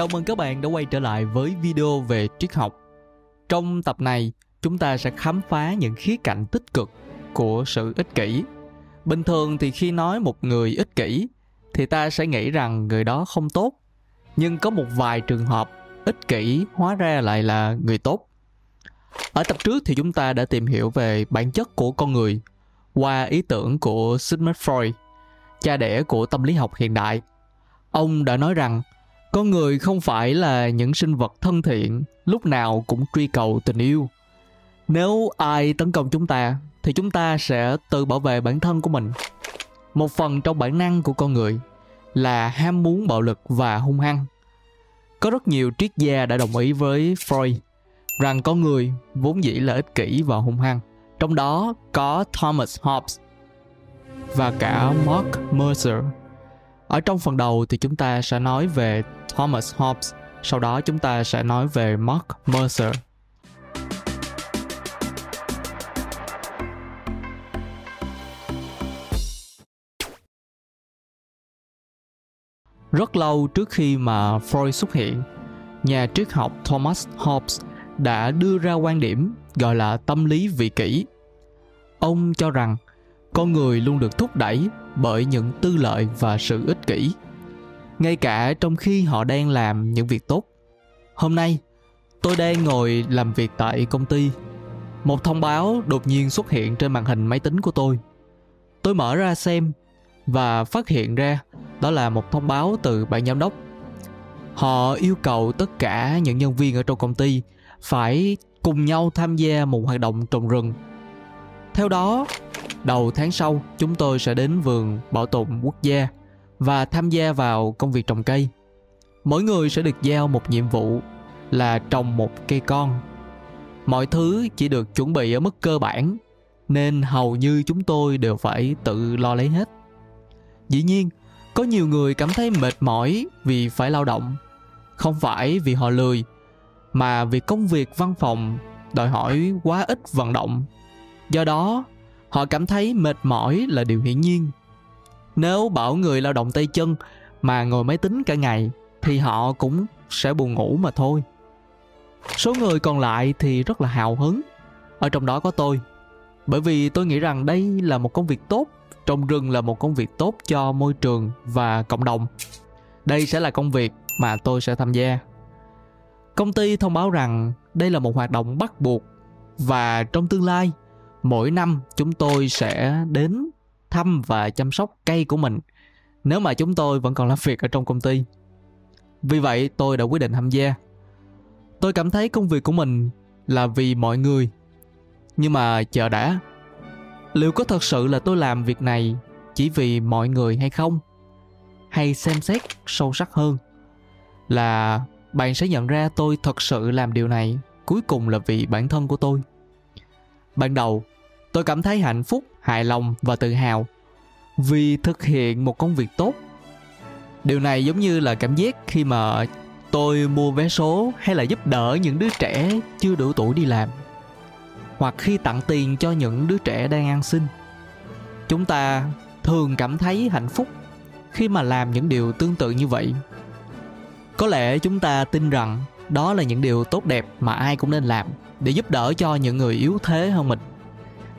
Chào mừng các bạn đã quay trở lại với video về triết học. Trong tập này, chúng ta sẽ khám phá những khía cạnh tích cực của sự ích kỷ. Bình thường thì khi nói một người ích kỷ thì ta sẽ nghĩ rằng người đó không tốt. Nhưng có một vài trường hợp ích kỷ hóa ra lại là người tốt. Ở tập trước thì chúng ta đã tìm hiểu về bản chất của con người qua ý tưởng của Sigmund Freud, cha đẻ của tâm lý học hiện đại. Ông đã nói rằng con người không phải là những sinh vật thân thiện, lúc nào cũng truy cầu tình yêu. Nếu ai tấn công chúng ta, thì chúng ta sẽ tự bảo vệ bản thân của mình. Một phần trong bản năng của con người là ham muốn bạo lực và hung hăng. Có rất nhiều triết gia đã đồng ý với freud rằng con người vốn dĩ là ích kỷ và hung hăng. Trong đó có thomas hobbes và cả mark mercer ở trong phần đầu thì chúng ta sẽ nói về Thomas Hobbes, sau đó chúng ta sẽ nói về Mark Mercer. Rất lâu trước khi mà Freud xuất hiện, nhà triết học Thomas Hobbes đã đưa ra quan điểm gọi là tâm lý vị kỷ. Ông cho rằng con người luôn được thúc đẩy bởi những tư lợi và sự ích kỷ. Ngay cả trong khi họ đang làm những việc tốt. Hôm nay, tôi đang ngồi làm việc tại công ty. Một thông báo đột nhiên xuất hiện trên màn hình máy tính của tôi. Tôi mở ra xem và phát hiện ra đó là một thông báo từ ban giám đốc. Họ yêu cầu tất cả những nhân viên ở trong công ty phải cùng nhau tham gia một hoạt động trồng rừng. Theo đó đầu tháng sau, chúng tôi sẽ đến vườn bảo tồn quốc gia và tham gia vào công việc trồng cây. Mỗi người sẽ được giao một nhiệm vụ là trồng một cây con. Mọi thứ chỉ được chuẩn bị ở mức cơ bản, nên hầu như chúng tôi đều phải tự lo lấy hết. Dĩ nhiên, có nhiều người cảm thấy mệt mỏi vì phải lao động. Không phải vì họ lười, mà vì công việc văn phòng đòi hỏi quá ít vận động. Do đó họ cảm thấy mệt mỏi là điều hiển nhiên. Nếu bảo người lao động tay chân mà ngồi máy tính cả ngày, thì họ cũng sẽ buồn ngủ mà thôi. Số người còn lại thì rất là hào hứng. Ở trong đó có tôi. Bởi vì tôi nghĩ rằng đây là một công việc tốt trồng rừng là một công việc tốt cho môi trường và cộng đồng. Đây sẽ là công việc mà tôi sẽ tham gia. Công ty thông báo rằng đây là một hoạt động bắt buộc và trong tương lai mỗi năm chúng tôi sẽ đến thăm và chăm sóc cây của mình. Nếu mà chúng tôi vẫn còn làm việc ở trong công ty. Vì vậy, tôi đã quyết định tham gia. Tôi cảm thấy công việc của mình là vì mọi người. Nhưng mà chờ đã, liệu có thật sự là tôi làm việc này chỉ vì mọi người hay không? Hay xem xét sâu sắc hơn là bạn sẽ nhận ra tôi thật sự làm điều này cuối cùng là vì bản thân của tôi. Ban đầu tôi cảm thấy hạnh phúc, hài lòng và tự hào vì thực hiện một công việc tốt. Điều này giống như là cảm giác khi mà tôi mua vé số hay là giúp đỡ những đứa trẻ chưa đủ tuổi đi làm, hoặc khi tặng tiền cho những đứa trẻ đang ăn xin. Chúng ta thường cảm thấy hạnh phúc khi mà làm những điều tương tự như vậy. Có lẽ chúng ta tin rằng đó là những điều tốt đẹp mà ai cũng nên làm để giúp đỡ cho những người yếu thế hơn mình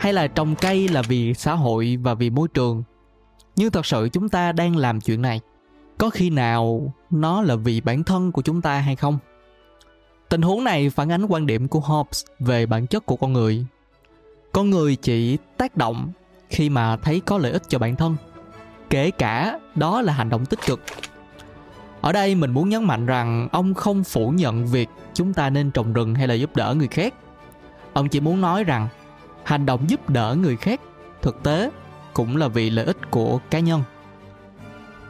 hay là trồng cây là vì xã hội và vì môi trường? Nhưng thật sự chúng ta đang làm chuyện này, có khi nào nó là vì bản thân của chúng ta hay không? Tình huống này phản ánh quan điểm của hobbes về bản chất của con người. Con người chỉ tác động khi mà thấy có lợi ích cho bản thân, kể cả đó là hành động tích cực. Ở đây mình muốn nhấn mạnh rằng ông không phủ nhận việc chúng ta nên trồng rừng hay là giúp đỡ người khác. Ông chỉ muốn nói rằng hành động giúp đỡ người khác, thực tế cũng là vì lợi ích của cá nhân.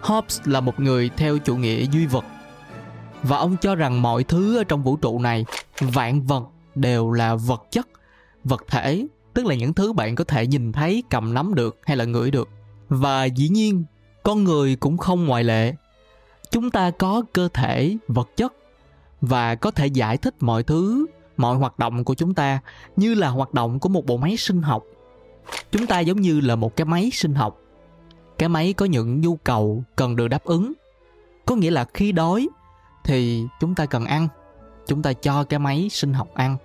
Hobbes là một người theo chủ nghĩa duy vật, và ông cho rằng mọi thứ ở trong vũ trụ này, vạn vật đều là vật chất, vật thể, tức là những thứ bạn có thể nhìn thấy, cầm nắm được hay là ngửi được. Và dĩ nhiên, con người cũng không ngoại lệ. Chúng ta có cơ thể, vật chất, và có thể giải thích mọi thứ mọi hoạt động của chúng ta như là hoạt động của một bộ máy sinh học. Chúng ta giống như là một cái máy sinh học. Cái máy có những nhu cầu cần được đáp ứng. Có nghĩa là khi đói thì chúng ta cần ăn. Chúng ta cho cái máy sinh học ăn.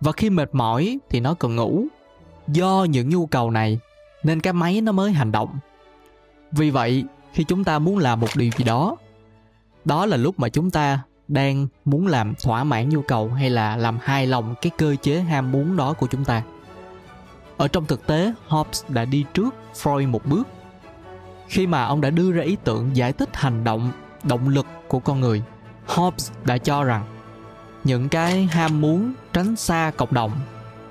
Và khi mệt mỏi thì nó cần ngủ. Do những nhu cầu này nên cái máy nó mới hành động. Vì vậy, khi chúng ta muốn làm một điều gì đó đó là lúc mà chúng ta đang muốn làm thỏa mãn nhu cầu hay là làm hài lòng cái cơ chế ham muốn đó của chúng ta? Ở trong thực tế, hobbes đã đi trước freud một bước. Khi mà ông đã đưa ra ý tưởng giải thích hành động động lực của con người, hobbes đã cho rằng những cái ham muốn tránh xa cộng đồng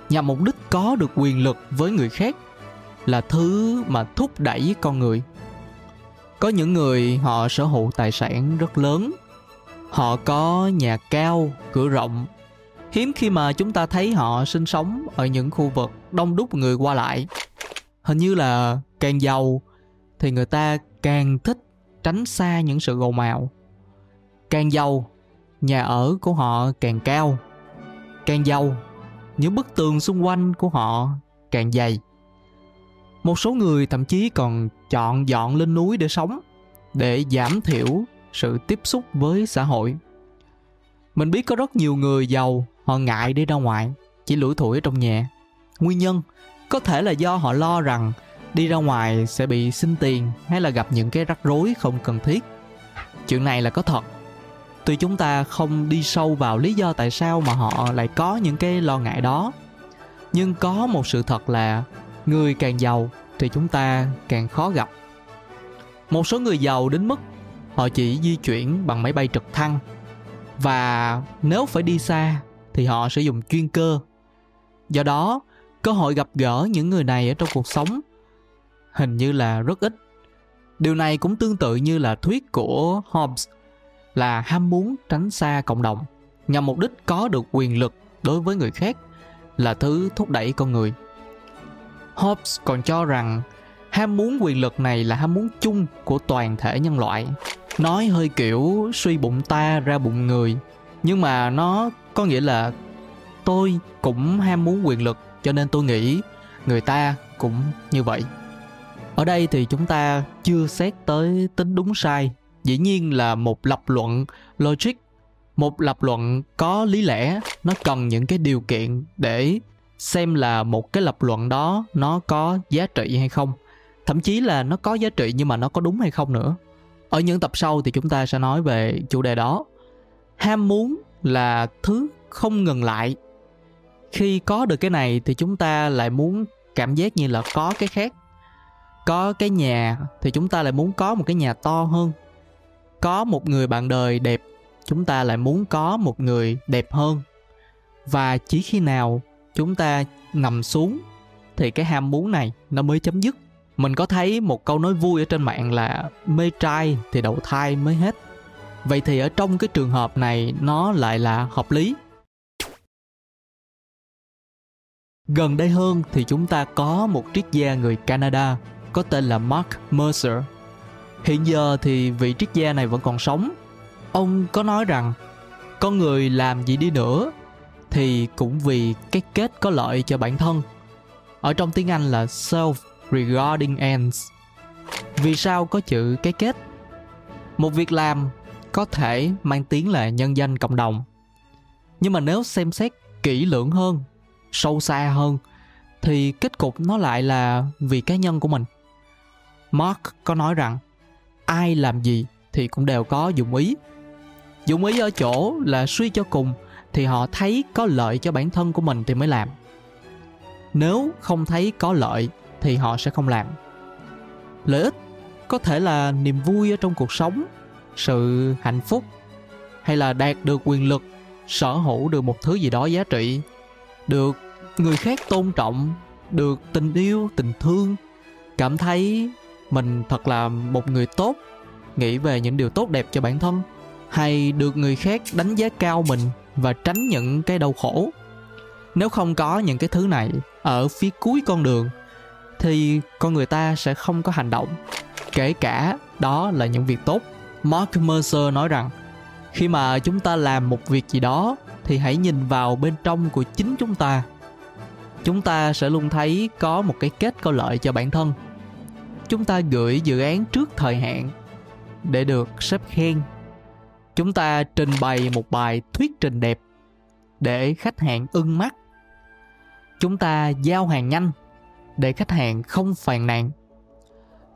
nhằm mục đích có được quyền lực với người khác là thứ mà thúc đẩy con người. Có những người họ sở hữu tài sản rất lớn họ có nhà cao, cửa rộng. Hiếm khi mà chúng ta thấy họ sinh sống ở những khu vực đông đúc người qua lại. Hình như là càng giàu thì người ta càng thích tránh xa những sự ồn ào càng giàu, nhà ở của họ càng cao. Càng giàu, những bức tường xung quanh của họ càng dày. Một số người thậm chí còn chọn dọn lên núi để sống, để giảm thiểu sự tiếp xúc với xã hội. Mình biết có rất nhiều người giàu, họ ngại đi ra ngoài, chỉ lủi thủi ở trong nhà. Nguyên nhân, có thể là do họ lo rằng đi ra ngoài sẽ bị xin tiền hay là gặp những cái rắc rối không cần thiết. Chuyện này là có thật. Tuy chúng ta không đi sâu vào lý do tại sao mà họ lại có những cái lo ngại đó, nhưng có một sự thật là người càng giàu thì chúng ta càng khó gặp. Một số người giàu đến mức họ chỉ di chuyển bằng máy bay trực thăng. Và nếu phải đi xa, thì họ sẽ dùng chuyên cơ. Do đó, cơ hội gặp gỡ những người này ở trong cuộc sống hình như là rất ít. Điều này cũng tương tự như là thuyết của hobbes là ham muốn tránh xa cộng đồng nhằm mục đích có được quyền lực đối với người khác là thứ thúc đẩy con người. Hobbes còn cho rằng ham muốn quyền lực này là ham muốn chung của toàn thể nhân loại nói hơi kiểu suy bụng ta ra bụng người, nhưng mà nó có nghĩa là tôi cũng ham muốn quyền lực, cho nên tôi nghĩ người ta cũng như vậy. Ở đây thì chúng ta chưa xét tới tính đúng sai, dĩ nhiên là một lập luận logic. Một lập luận có lý lẽ, nó cần những cái điều kiện để xem là một cái lập luận đó nó có giá trị hay không. Thậm chí là nó có giá trị nhưng mà nó có đúng hay không nữa ở những tập sau thì chúng ta sẽ nói về chủ đề đó. Ham muốn là thứ không ngừng lại. Khi có được cái này thì chúng ta lại muốn cảm giác như là có cái khác. Có cái nhà thì chúng ta lại muốn có một cái nhà to hơn. Có một người bạn đời đẹp, chúng ta lại muốn có một người đẹp hơn. Và chỉ khi nào chúng ta nằm xuống thì cái ham muốn này nó mới chấm dứt mình có thấy một câu nói vui ở trên mạng là mê trai thì đầu thai mới hết. Vậy thì ở trong cái trường hợp này, nó lại là hợp lý? Gần đây hơn thì chúng ta có một triết gia người canada có tên là mark mercer. Hiện giờ thì vị triết gia này vẫn còn sống. Ông có nói rằng, con người làm gì đi nữa thì cũng vì cái kết có lợi cho bản thân. Ở trong tiếng anh là self regarding ends vì sao có chữ cái kết? Một việc làm có thể mang tiếng là nhân danh cộng đồng. Nhưng mà nếu xem xét kỹ lưỡng hơn, sâu xa hơn, thì kết cục nó lại là vì cá nhân của mình. Mark có nói rằng, ai làm gì thì cũng đều có dụng ý. Dụng ý ở chỗ là suy cho cùng thì họ thấy có lợi cho bản thân của mình thì mới làm. Nếu không thấy có lợi thì họ sẽ không làm. Lợi ích có thể là niềm vui ở trong cuộc sống, sự hạnh phúc, hay là đạt được quyền lực, sở hữu được một thứ gì đó giá trị, được người khác tôn trọng, được tình yêu, tình thương, cảm thấy mình thật là một người tốt, nghĩ về những điều tốt đẹp cho bản thân, hay được người khác đánh giá cao mình và tránh những cái đau khổ. Nếu không có những cái thứ này ở phía cuối con đường thì con người ta sẽ không có hành động. Kể cả đó là những việc tốt. Mark mercer nói rằng, khi mà chúng ta làm một việc gì đó, thì hãy nhìn vào bên trong của chính chúng ta. Chúng ta sẽ luôn thấy có một cái kết có lợi cho bản thân. Chúng ta gửi dự án trước thời hạn để được sếp khen. Chúng ta trình bày một bài thuyết trình đẹp để khách hàng ưng mắt. Chúng ta giao hàng nhanh để khách hàng không phàn nàn.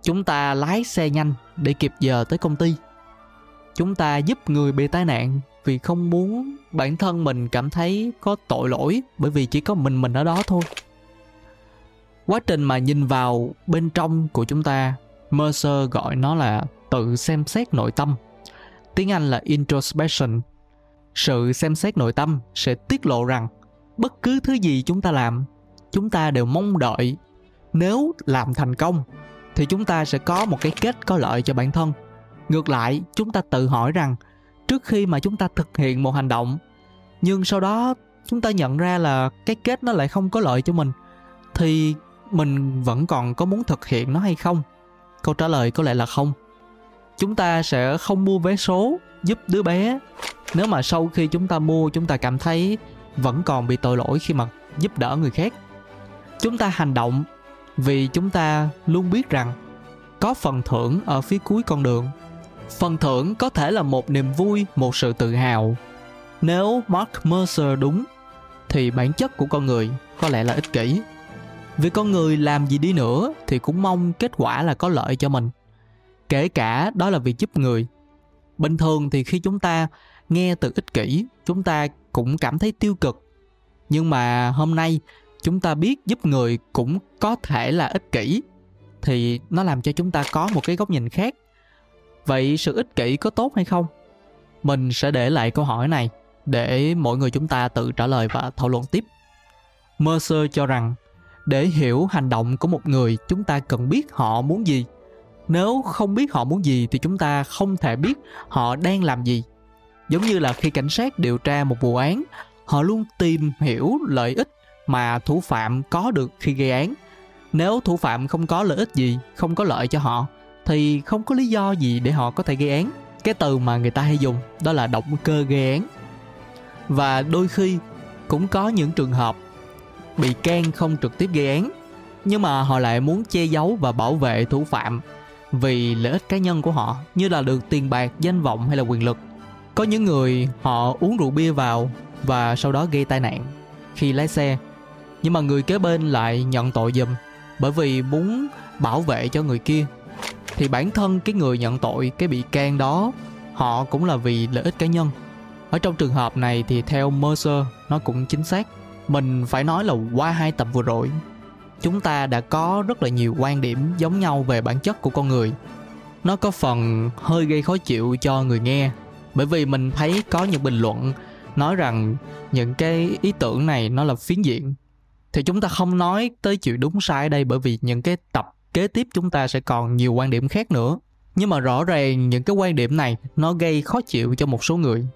Chúng ta lái xe nhanh để kịp giờ tới công ty. Chúng ta giúp người bị tai nạn vì không muốn bản thân mình cảm thấy có tội lỗi bởi vì chỉ có mình mình ở đó thôi. Quá trình mà nhìn vào bên trong của chúng ta, mercer gọi nó là tự xem xét nội tâm. Tiếng anh là introspection. Sự xem xét nội tâm sẽ tiết lộ rằng bất cứ thứ gì chúng ta làm, chúng ta đều mong đợi nếu làm thành công, thì chúng ta sẽ có một cái kết có lợi cho bản thân. Ngược lại, chúng ta tự hỏi rằng, trước khi mà chúng ta thực hiện một hành động, nhưng sau đó chúng ta nhận ra là cái kết nó lại không có lợi cho mình, thì mình vẫn còn có muốn thực hiện nó hay không? Câu trả lời có lẽ là không. Chúng ta sẽ không mua vé số giúp đứa bé. Nếu mà sau khi chúng ta mua, chúng ta cảm thấy vẫn còn bị tội lỗi khi mà giúp đỡ người khác. Chúng ta hành động vì chúng ta luôn biết rằng có phần thưởng ở phía cuối con đường. Phần thưởng có thể là một niềm vui, một sự tự hào. Nếu mark mercer đúng, thì bản chất của con người có lẽ là ích kỷ. Vì con người làm gì đi nữa thì cũng mong kết quả là có lợi cho mình. Kể cả đó là việc giúp người. Bình thường thì khi chúng ta nghe từ ích kỷ, chúng ta cũng cảm thấy tiêu cực. Nhưng mà hôm nay chúng ta biết giúp người cũng có thể là ích kỷ, thì nó làm cho chúng ta có một cái góc nhìn khác. Vậy sự ích kỷ có tốt hay không? Mình sẽ để lại câu hỏi này để mỗi người chúng ta tự trả lời và thảo luận tiếp. Mercer cho rằng, để hiểu hành động của một người, chúng ta cần biết họ muốn gì. Nếu không biết họ muốn gì thì chúng ta không thể biết họ đang làm gì. Giống như là khi cảnh sát điều tra một vụ án, họ luôn tìm hiểu lợi ích mà thủ phạm có được khi gây án. Nếu thủ phạm không có lợi ích gì, không có lợi cho họ, thì không có lý do gì để họ có thể gây án. Cái từ mà người ta hay dùng đó là động cơ gây án. Và đôi khi cũng có những trường hợp bị can không trực tiếp gây án, nhưng mà họ lại muốn che giấu và bảo vệ thủ phạm vì lợi ích cá nhân của họ, như là được tiền bạc, danh vọng hay là quyền lực. Có những người họ uống rượu bia vào và sau đó gây tai nạn khi lái xe nhưng mà người kế bên lại nhận tội giùm, bởi vì muốn bảo vệ cho người kia. Thì bản thân cái người nhận tội, cái bị can đó, họ cũng là vì lợi ích cá nhân. Ở trong trường hợp này thì theo Mercer nó cũng chính xác. Mình phải nói là qua hai tập vừa rồi, chúng ta đã có rất là nhiều quan điểm giống nhau về bản chất của con người. Nó có phần hơi gây khó chịu cho người nghe, bởi vì mình thấy có những bình luận nói rằng những cái ý tưởng này nó là phiến diện thì chúng ta không nói tới chuyện đúng sai ở đây bởi vì những cái tập kế tiếp chúng ta sẽ còn nhiều quan điểm khác nữa. Nhưng mà rõ ràng những cái quan điểm này, nó gây khó chịu cho một số người.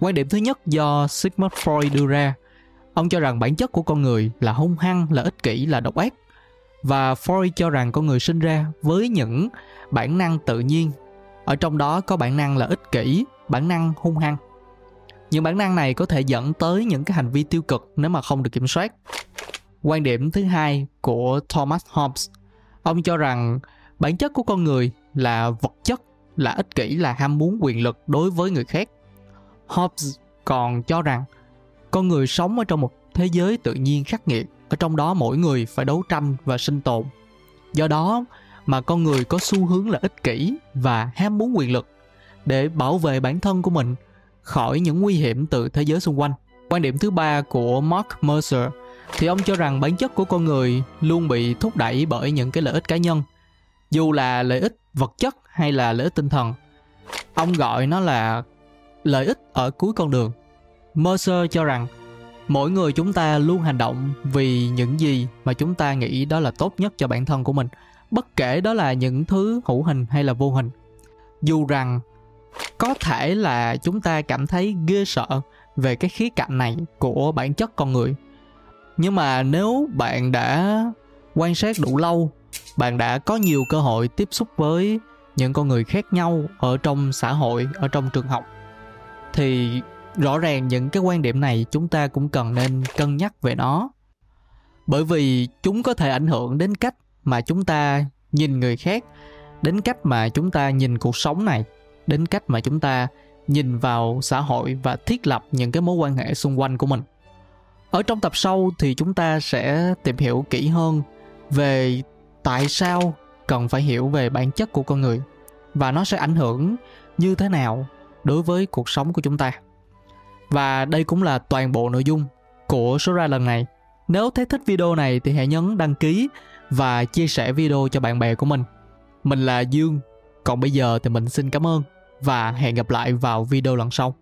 Quan điểm thứ nhất do Sigmund Freud đưa ra. Ông cho rằng bản chất của con người là hung hăng, là ích kỷ, là độc ác. Và Freud cho rằng con người sinh ra với những bản năng tự nhiên. Ở trong đó có bản năng là ích kỷ, bản năng hung hăng. Những bản năng này có thể dẫn tới những cái hành vi tiêu cực nếu mà không được kiểm soát quan điểm thứ hai của thomas hobbes. Ông cho rằng bản chất của con người là vật chất, là ích kỷ, là ham muốn, quyền lực đối với người khác. Hobbes còn cho rằng con người sống ở trong một thế giới tự nhiên khắc nghiệt, ở trong đó mỗi người phải đấu tranh và sinh tồn. Do đó mà con người có xu hướng là ích kỷ và ham muốn quyền lực để bảo vệ bản thân của mình khỏi những nguy hiểm từ thế giới xung quanh. Quan điểm thứ ba của mark mercer thì ông cho rằng bản chất của con người luôn bị thúc đẩy bởi những cái lợi ích cá nhân. Dù là lợi ích vật chất hay là lợi ích tinh thần, ông gọi nó là lợi ích ở cuối con đường. Mercer cho rằng, mỗi người chúng ta luôn hành động vì những gì mà chúng ta nghĩ đó là tốt nhất cho bản thân của mình, bất kể đó là những thứ hữu hình hay là vô hình. Dù rằng, có thể là chúng ta cảm thấy ghê sợ về cái khía cạnh này của bản chất con người nhưng mà nếu bạn đã quan sát đủ lâu, bạn đã có nhiều cơ hội tiếp xúc với những con người khác nhau ở trong xã hội, ở trong trường học, thì rõ ràng những cái quan điểm này chúng ta cũng cần nên cân nhắc về nó. Bởi vì chúng có thể ảnh hưởng đến cách mà chúng ta nhìn người khác, đến cách mà chúng ta nhìn cuộc sống này, đến cách mà chúng ta nhìn vào xã hội và thiết lập những cái mối quan hệ xung quanh của mình ở trong tập sau thì chúng ta sẽ tìm hiểu kỹ hơn về tại sao cần phải hiểu về bản chất của con người và nó sẽ ảnh hưởng như thế nào đối với cuộc sống của chúng ta. Và đây cũng là toàn bộ nội dung của số ra lần này. Nếu thấy thích video này thì hãy nhấn đăng ký và chia sẻ video cho bạn bè của mình. Mình là dương. Còn bây giờ thì mình xin cảm ơn và hẹn gặp lại vào video lần sau.